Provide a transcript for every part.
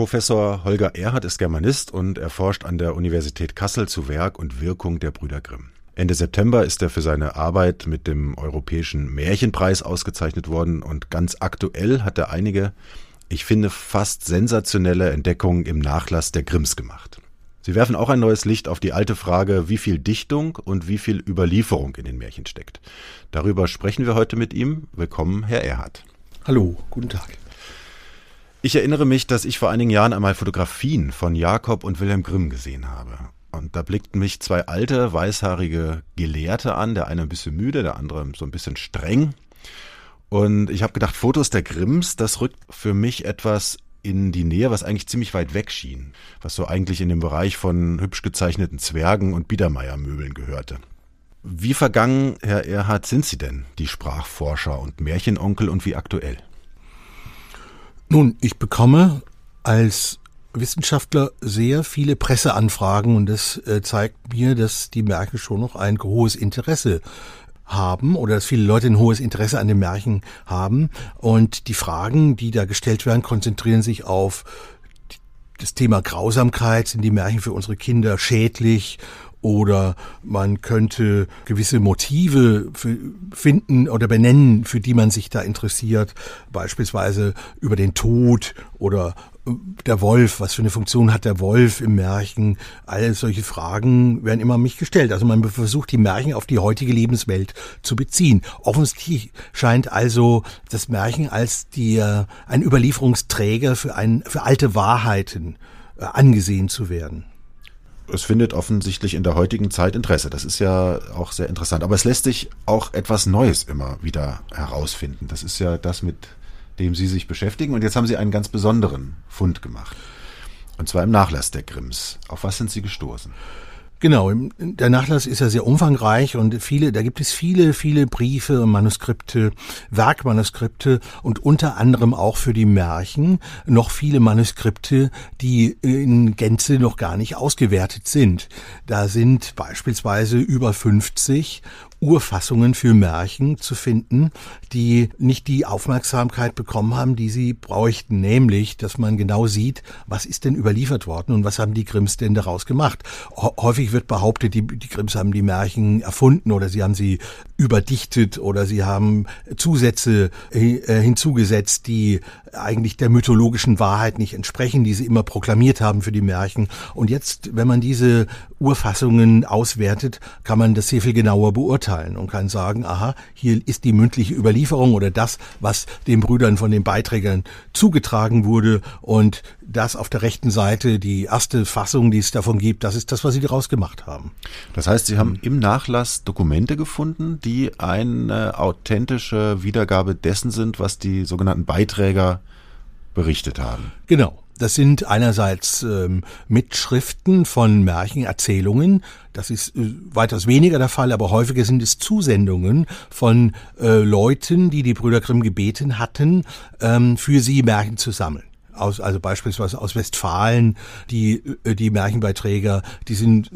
Professor Holger Erhard ist Germanist und erforscht an der Universität Kassel zu Werk und Wirkung der Brüder Grimm. Ende September ist er für seine Arbeit mit dem Europäischen Märchenpreis ausgezeichnet worden und ganz aktuell hat er einige, ich finde, fast sensationelle Entdeckungen im Nachlass der Grimms gemacht. Sie werfen auch ein neues Licht auf die alte Frage, wie viel Dichtung und wie viel Überlieferung in den Märchen steckt. Darüber sprechen wir heute mit ihm. Willkommen, Herr Erhard. Hallo, guten Tag. Ich erinnere mich, dass ich vor einigen Jahren einmal Fotografien von Jakob und Wilhelm Grimm gesehen habe. Und da blickten mich zwei alte, weißhaarige Gelehrte an, der eine ein bisschen müde, der andere so ein bisschen streng. Und ich habe gedacht, Fotos der Grimms, das rückt für mich etwas in die Nähe, was eigentlich ziemlich weit weg schien, was so eigentlich in den Bereich von hübsch gezeichneten Zwergen und Biedermeiermöbeln gehörte. Wie vergangen, Herr Erhard, sind Sie denn, die Sprachforscher und Märchenonkel und wie aktuell? Nun, ich bekomme als Wissenschaftler sehr viele Presseanfragen und das äh, zeigt mir, dass die Märchen schon noch ein hohes Interesse haben oder dass viele Leute ein hohes Interesse an den Märchen haben. Und die Fragen, die da gestellt werden, konzentrieren sich auf das Thema Grausamkeit. Sind die Märchen für unsere Kinder schädlich? Oder man könnte gewisse Motive finden oder benennen, für die man sich da interessiert. Beispielsweise über den Tod oder der Wolf, was für eine Funktion hat der Wolf im Märchen? All solche Fragen werden immer mich gestellt. Also man versucht die Märchen auf die heutige Lebenswelt zu beziehen. Offensichtlich scheint also das Märchen als die, äh, ein Überlieferungsträger für, ein, für alte Wahrheiten äh, angesehen zu werden es findet offensichtlich in der heutigen Zeit Interesse. Das ist ja auch sehr interessant. Aber es lässt sich auch etwas Neues immer wieder herausfinden. Das ist ja das, mit dem Sie sich beschäftigen. Und jetzt haben Sie einen ganz besonderen Fund gemacht. Und zwar im Nachlass der Grimms. Auf was sind Sie gestoßen? Genau, der Nachlass ist ja sehr umfangreich und viele, da gibt es viele, viele Briefe und Manuskripte, Werkmanuskripte und unter anderem auch für die Märchen noch viele Manuskripte, die in Gänze noch gar nicht ausgewertet sind. Da sind beispielsweise über 50 Urfassungen für Märchen zu finden, die nicht die Aufmerksamkeit bekommen haben, die sie bräuchten, nämlich, dass man genau sieht, was ist denn überliefert worden und was haben die Grimms denn daraus gemacht. Häufig wird behauptet, die, die Grimms haben die Märchen erfunden oder sie haben sie überdichtet oder sie haben Zusätze äh, hinzugesetzt, die eigentlich der mythologischen Wahrheit nicht entsprechen, die sie immer proklamiert haben für die Märchen. Und jetzt, wenn man diese Urfassungen auswertet, kann man das sehr viel genauer beurteilen und kann sagen, aha, hier ist die mündliche Überlieferung oder das, was den Brüdern von den Beiträgern zugetragen wurde und das auf der rechten Seite, die erste Fassung, die es davon gibt, das ist das, was sie daraus gemacht haben. Das heißt, Sie haben im Nachlass Dokumente gefunden, die eine authentische Wiedergabe dessen sind, was die sogenannten Beiträger berichtet haben. Genau. Das sind einerseits ähm, Mitschriften von Märchenerzählungen. Das ist äh, weitaus weniger der Fall, aber häufiger sind es Zusendungen von äh, Leuten, die die Brüder Grimm gebeten hatten, ähm, für sie Märchen zu sammeln aus, also beispielsweise aus Westfalen, die, äh, die Märchenbeiträger, die sind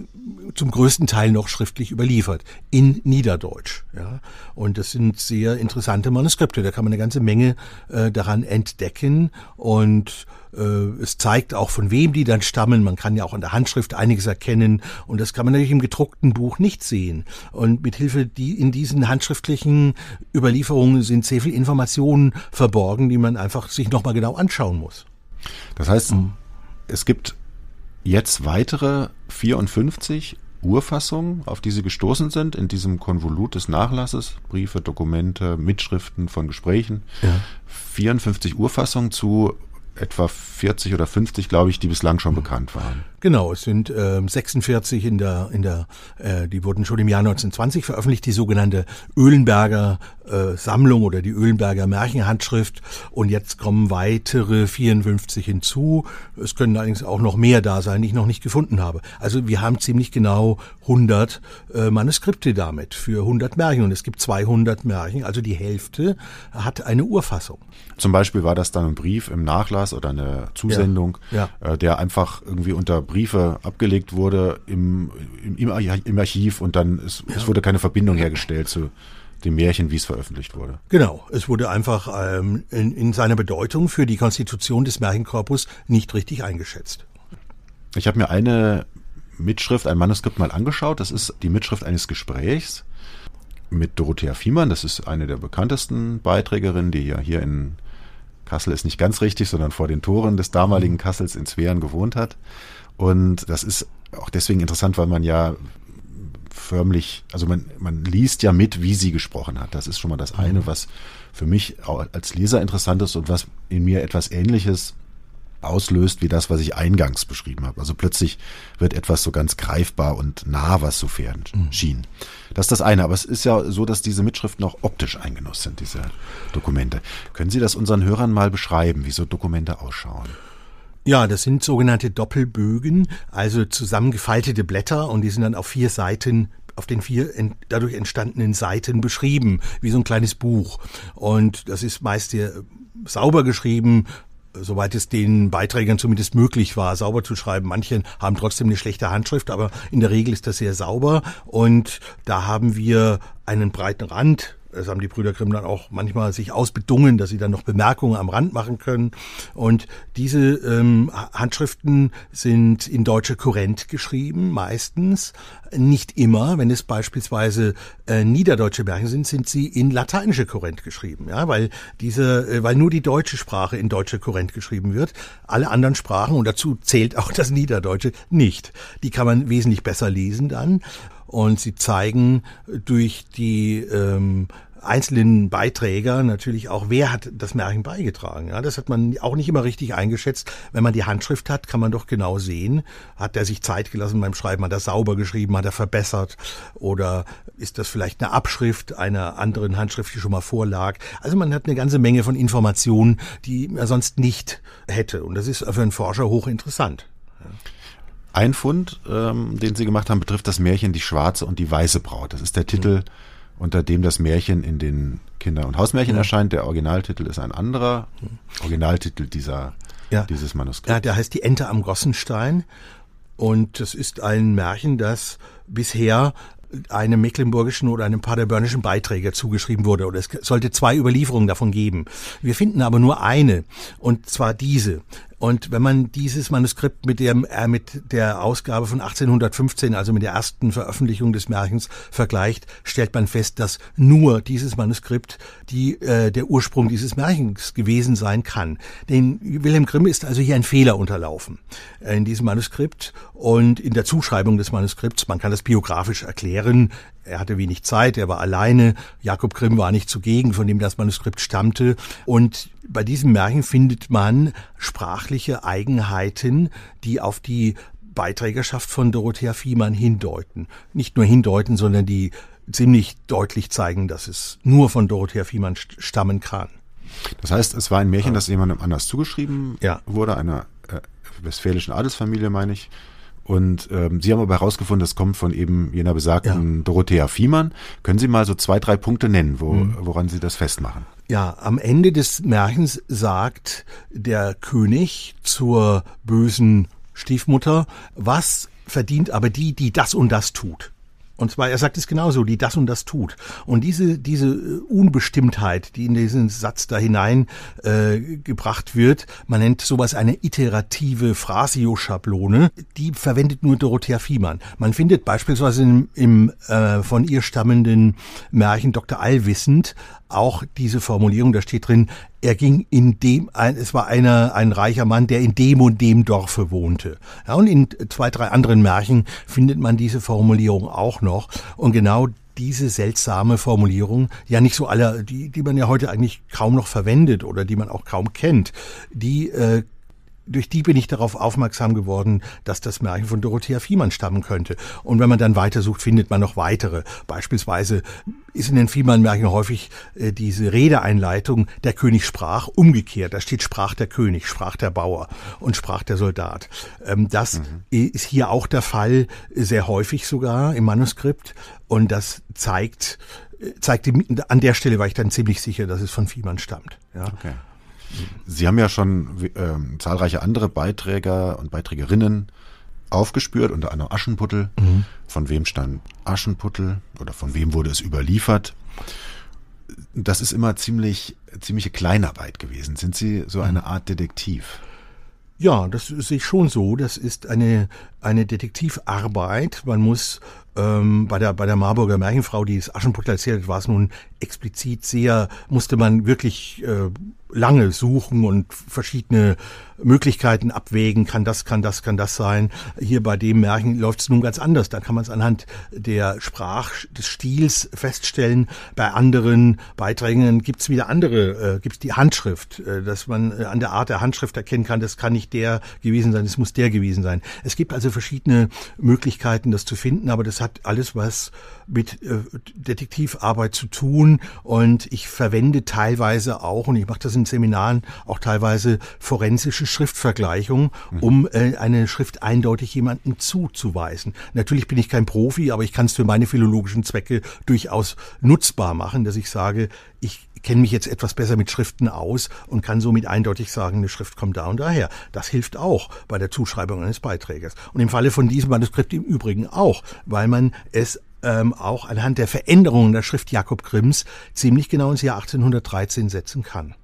zum größten Teil noch schriftlich überliefert in Niederdeutsch. Ja, und das sind sehr interessante Manuskripte. Da kann man eine ganze Menge äh, daran entdecken und es zeigt auch, von wem die dann stammen. Man kann ja auch an der Handschrift einiges erkennen und das kann man natürlich im gedruckten Buch nicht sehen. Und mit Hilfe die in diesen handschriftlichen Überlieferungen sind sehr viele Informationen verborgen, die man einfach sich nochmal genau anschauen muss. Das heißt, mhm. es gibt jetzt weitere 54 Urfassungen, auf die Sie gestoßen sind, in diesem Konvolut des Nachlasses, Briefe, Dokumente, Mitschriften von Gesprächen. Ja. 54 Urfassungen zu etwa 40 oder 50, glaube ich, die bislang schon bekannt waren. Genau, es sind äh, 46 in der, in der, äh, die wurden schon im Jahr 1920 veröffentlicht, die sogenannte Öhlenberger äh, Sammlung oder die Öhlenberger Märchenhandschrift. Und jetzt kommen weitere 54 hinzu. Es können allerdings auch noch mehr da sein, die ich noch nicht gefunden habe. Also wir haben ziemlich genau 100 äh, Manuskripte damit für 100 Märchen. Und es gibt 200 Märchen, also die Hälfte hat eine Urfassung. Zum Beispiel war das dann ein Brief im Nachlass oder eine Zusendung, ja, ja. Äh, der einfach irgendwie unter Briefe abgelegt wurde im, im, im Archiv und dann ist, ja. es wurde keine Verbindung hergestellt zu, dem Märchen, wie es veröffentlicht wurde. Genau, es wurde einfach ähm, in, in seiner Bedeutung für die Konstitution des Märchenkorpus nicht richtig eingeschätzt. Ich habe mir eine Mitschrift, ein Manuskript mal angeschaut. Das ist die Mitschrift eines Gesprächs mit Dorothea Fiemann. Das ist eine der bekanntesten Beiträgerinnen, die ja hier in Kassel ist nicht ganz richtig, sondern vor den Toren des damaligen Kassels in Zweren gewohnt hat. Und das ist auch deswegen interessant, weil man ja förmlich, also man, man liest ja mit, wie sie gesprochen hat. Das ist schon mal das eine, mhm. was für mich als Leser interessant ist und was in mir etwas Ähnliches auslöst wie das, was ich eingangs beschrieben habe. Also plötzlich wird etwas so ganz greifbar und nah, was so fern mhm. schien. Das ist das eine. Aber es ist ja so, dass diese Mitschriften auch optisch eingenutzt sind, diese Dokumente. Können Sie das unseren Hörern mal beschreiben, wie so Dokumente ausschauen? Ja, das sind sogenannte Doppelbögen, also zusammengefaltete Blätter und die sind dann auf vier Seiten auf den vier dadurch entstandenen Seiten beschrieben, wie so ein kleines Buch. Und das ist meist sehr sauber geschrieben, soweit es den Beiträgern zumindest möglich war, sauber zu schreiben. Manche haben trotzdem eine schlechte Handschrift, aber in der Regel ist das sehr sauber. Und da haben wir einen breiten Rand, das haben die Brüder Grimm dann auch manchmal sich ausbedungen, dass sie dann noch Bemerkungen am Rand machen können. Und diese ähm, Handschriften sind in deutsche Kurrent geschrieben, meistens. Nicht immer. Wenn es beispielsweise äh, niederdeutsche Märchen sind, sind sie in lateinische Kurrent geschrieben. Ja, weil diese, äh, weil nur die deutsche Sprache in deutsche Kurrent geschrieben wird. Alle anderen Sprachen, und dazu zählt auch das Niederdeutsche, nicht. Die kann man wesentlich besser lesen dann und sie zeigen durch die ähm, einzelnen Beiträger natürlich auch, wer hat das Märchen beigetragen. Ja, das hat man auch nicht immer richtig eingeschätzt. Wenn man die Handschrift hat, kann man doch genau sehen, hat er sich Zeit gelassen beim Schreiben, hat er sauber geschrieben, hat er verbessert oder ist das vielleicht eine Abschrift einer anderen Handschrift, die schon mal vorlag. Also man hat eine ganze Menge von Informationen, die er sonst nicht hätte. Und das ist für einen Forscher hochinteressant. Ja. Ein Fund, ähm, den Sie gemacht haben, betrifft das Märchen Die Schwarze und die Weiße Braut. Das ist der Titel, mhm. unter dem das Märchen in den Kinder- und Hausmärchen mhm. erscheint. Der Originaltitel ist ein anderer. Mhm. Originaltitel dieser, ja. dieses Manuskripts. Ja, der heißt Die Ente am Gossenstein. Und das ist ein Märchen, das bisher einem mecklenburgischen oder einem paderbörnischen Beiträger zugeschrieben wurde. Oder es sollte zwei Überlieferungen davon geben. Wir finden aber nur eine. Und zwar diese. Und wenn man dieses Manuskript mit, dem, äh, mit der Ausgabe von 1815, also mit der ersten Veröffentlichung des Märchens vergleicht, stellt man fest, dass nur dieses Manuskript die, äh, der Ursprung dieses Märchens gewesen sein kann. Den Wilhelm Grimm ist also hier ein Fehler unterlaufen äh, in diesem Manuskript und in der Zuschreibung des Manuskripts. Man kann das biografisch erklären. Er hatte wenig Zeit, er war alleine. Jakob Grimm war nicht zugegen, von dem das Manuskript stammte. Und bei diesem Märchen findet man sprachliche Eigenheiten, die auf die Beiträgerschaft von Dorothea Fiemann hindeuten. Nicht nur hindeuten, sondern die ziemlich deutlich zeigen, dass es nur von Dorothea Fiemann stammen kann. Das heißt, es war ein Märchen, das jemandem anders zugeschrieben ja. wurde, einer äh, westfälischen Adelsfamilie, meine ich. Und ähm, Sie haben aber herausgefunden, das kommt von eben jener besagten ja. Dorothea Fiemann. Können Sie mal so zwei, drei Punkte nennen, wo, mhm. woran Sie das festmachen? Ja, am Ende des Märchens sagt der König zur bösen Stiefmutter, was verdient aber die, die das und das tut. Und zwar, er sagt es genauso, die das und das tut. Und diese, diese äh, Unbestimmtheit, die in diesen Satz da hinein äh, gebracht wird, man nennt sowas eine iterative Phrasio-Schablone, die verwendet nur Dorothea Fiemann. Man findet beispielsweise im, im äh, von ihr stammenden Märchen Dr. Allwissend auch diese Formulierung, da steht drin, er ging in dem, ein, es war einer, ein reicher Mann, der in dem und dem Dorfe wohnte. Ja, und in zwei, drei anderen Märchen findet man diese Formulierung auch noch. Und genau diese seltsame Formulierung, ja nicht so alle, die, die man ja heute eigentlich kaum noch verwendet oder die man auch kaum kennt, die äh, durch die bin ich darauf aufmerksam geworden, dass das Märchen von Dorothea Fiemann stammen könnte. Und wenn man dann weitersucht, findet man noch weitere. Beispielsweise ist in den Fiemann-Märchen häufig äh, diese Redeeinleitung, der König sprach, umgekehrt. Da steht sprach der König, sprach der Bauer und sprach der Soldat. Ähm, das mhm. ist hier auch der Fall, sehr häufig sogar im Manuskript. Und das zeigt, äh, zeigt an der Stelle war ich dann ziemlich sicher, dass es von Fiemann stammt. Ja. Okay. Sie haben ja schon äh, zahlreiche andere Beiträger und Beiträgerinnen aufgespürt, unter anderem Aschenputtel. Mhm. Von wem stand Aschenputtel oder von wem wurde es überliefert? das ist immer ziemlich, ziemliche Kleinarbeit gewesen. Sind Sie so eine Art Detektiv? Ja, das sehe ich schon so. Das ist eine, eine Detektivarbeit. Man muss ähm, bei der bei der Marburger Märchenfrau, die es Aschenputtel erzählt war es nun explizit sehr, musste man wirklich äh, lange suchen und verschiedene Möglichkeiten abwägen. Kann das, kann das, kann das sein? Hier bei dem Märchen läuft es nun ganz anders. Da kann man es anhand der Sprach, des Stils feststellen. Bei anderen Beiträgen gibt es wieder andere, äh, gibt es die Handschrift, äh, dass man äh, an der Art der Handschrift erkennen kann, das kann nicht der gewesen sein, es muss der gewesen sein. Es gibt also verschiedene Möglichkeiten, das zu finden, aber das hat alles was mit äh, Detektivarbeit zu tun und ich verwende teilweise auch, und ich mache das in Seminaren, auch teilweise forensische Schriftvergleichungen, mhm. um äh, eine Schrift eindeutig jemandem zuzuweisen. Natürlich bin ich kein Profi, aber ich kann es für meine philologischen Zwecke durchaus nutzbar machen, dass ich sage, ich kenne mich jetzt etwas besser mit Schriften aus und kann somit eindeutig sagen, eine Schrift kommt da und daher. Das hilft auch bei der Zuschreibung eines Beiträgers. Und im Falle von diesem Manuskript im Übrigen auch, weil man es ähm, auch anhand der Veränderungen der Schrift Jakob Grimms ziemlich genau ins Jahr 1813 setzen kann.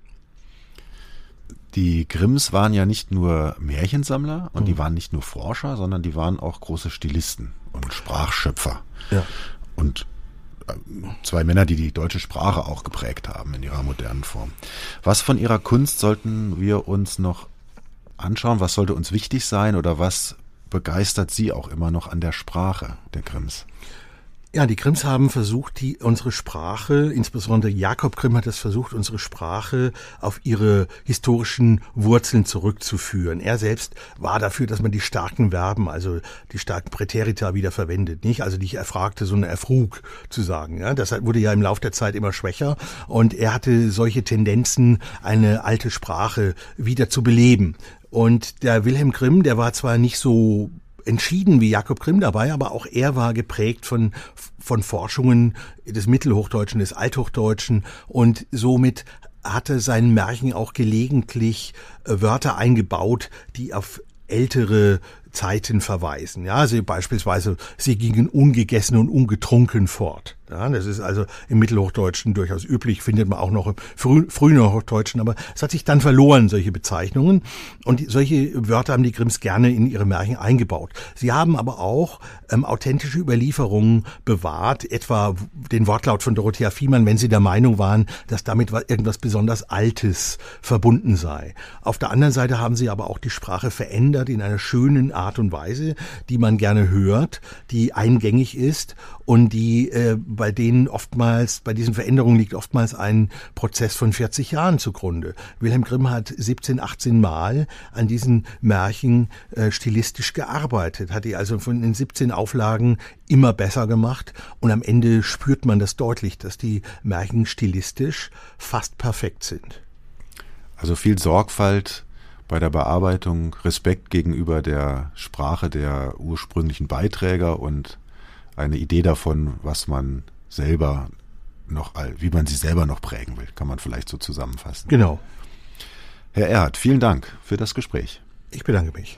Die Grimms waren ja nicht nur Märchensammler und mhm. die waren nicht nur Forscher, sondern die waren auch große Stilisten und Sprachschöpfer. Ja. Und zwei Männer, die die deutsche Sprache auch geprägt haben in ihrer modernen Form. Was von ihrer Kunst sollten wir uns noch anschauen? Was sollte uns wichtig sein oder was begeistert Sie auch immer noch an der Sprache der Grimms? Ja, die Grimms haben versucht, die unsere Sprache, insbesondere Jakob Grimm hat es versucht, unsere Sprache auf ihre historischen Wurzeln zurückzuführen. Er selbst war dafür, dass man die starken Verben, also die starken Präterita wieder verwendet, nicht? Also nicht erfragte, sondern erfrug zu sagen. Ja, das wurde ja im Laufe der Zeit immer schwächer und er hatte solche Tendenzen, eine alte Sprache wieder zu beleben. Und der Wilhelm Grimm, der war zwar nicht so entschieden wie Jakob Grimm dabei, aber auch er war geprägt von, von Forschungen des Mittelhochdeutschen, des Althochdeutschen. Und somit hatte sein Märchen auch gelegentlich äh, Wörter eingebaut, die auf ältere Zeiten verweisen. Ja, also beispielsweise, sie gingen ungegessen und ungetrunken fort. Ja, das ist also im Mittelhochdeutschen durchaus üblich, findet man auch noch im frü frühen Hochdeutschen, aber es hat sich dann verloren, solche Bezeichnungen. Und solche Wörter haben die Grimms gerne in ihre Märchen eingebaut. Sie haben aber auch ähm, authentische Überlieferungen bewahrt, etwa den Wortlaut von Dorothea Fiemann, wenn sie der Meinung waren, dass damit irgendwas besonders Altes verbunden sei. Auf der anderen Seite haben sie aber auch die Sprache verändert in einer schönen Art und Weise, die man gerne hört, die eingängig ist und die äh, bei denen oftmals, bei diesen Veränderungen liegt oftmals ein Prozess von 40 Jahren zugrunde. Wilhelm Grimm hat 17, 18 Mal an diesen Märchen äh, stilistisch gearbeitet, hat die also von den 17 Auflagen immer besser gemacht und am Ende spürt man das deutlich, dass die Märchen stilistisch fast perfekt sind. Also viel Sorgfalt bei der Bearbeitung, Respekt gegenüber der Sprache der ursprünglichen Beiträger und eine Idee davon, was man selber noch, wie man sich selber noch prägen will, kann man vielleicht so zusammenfassen. Genau. Herr Erhard, vielen Dank für das Gespräch. Ich bedanke mich.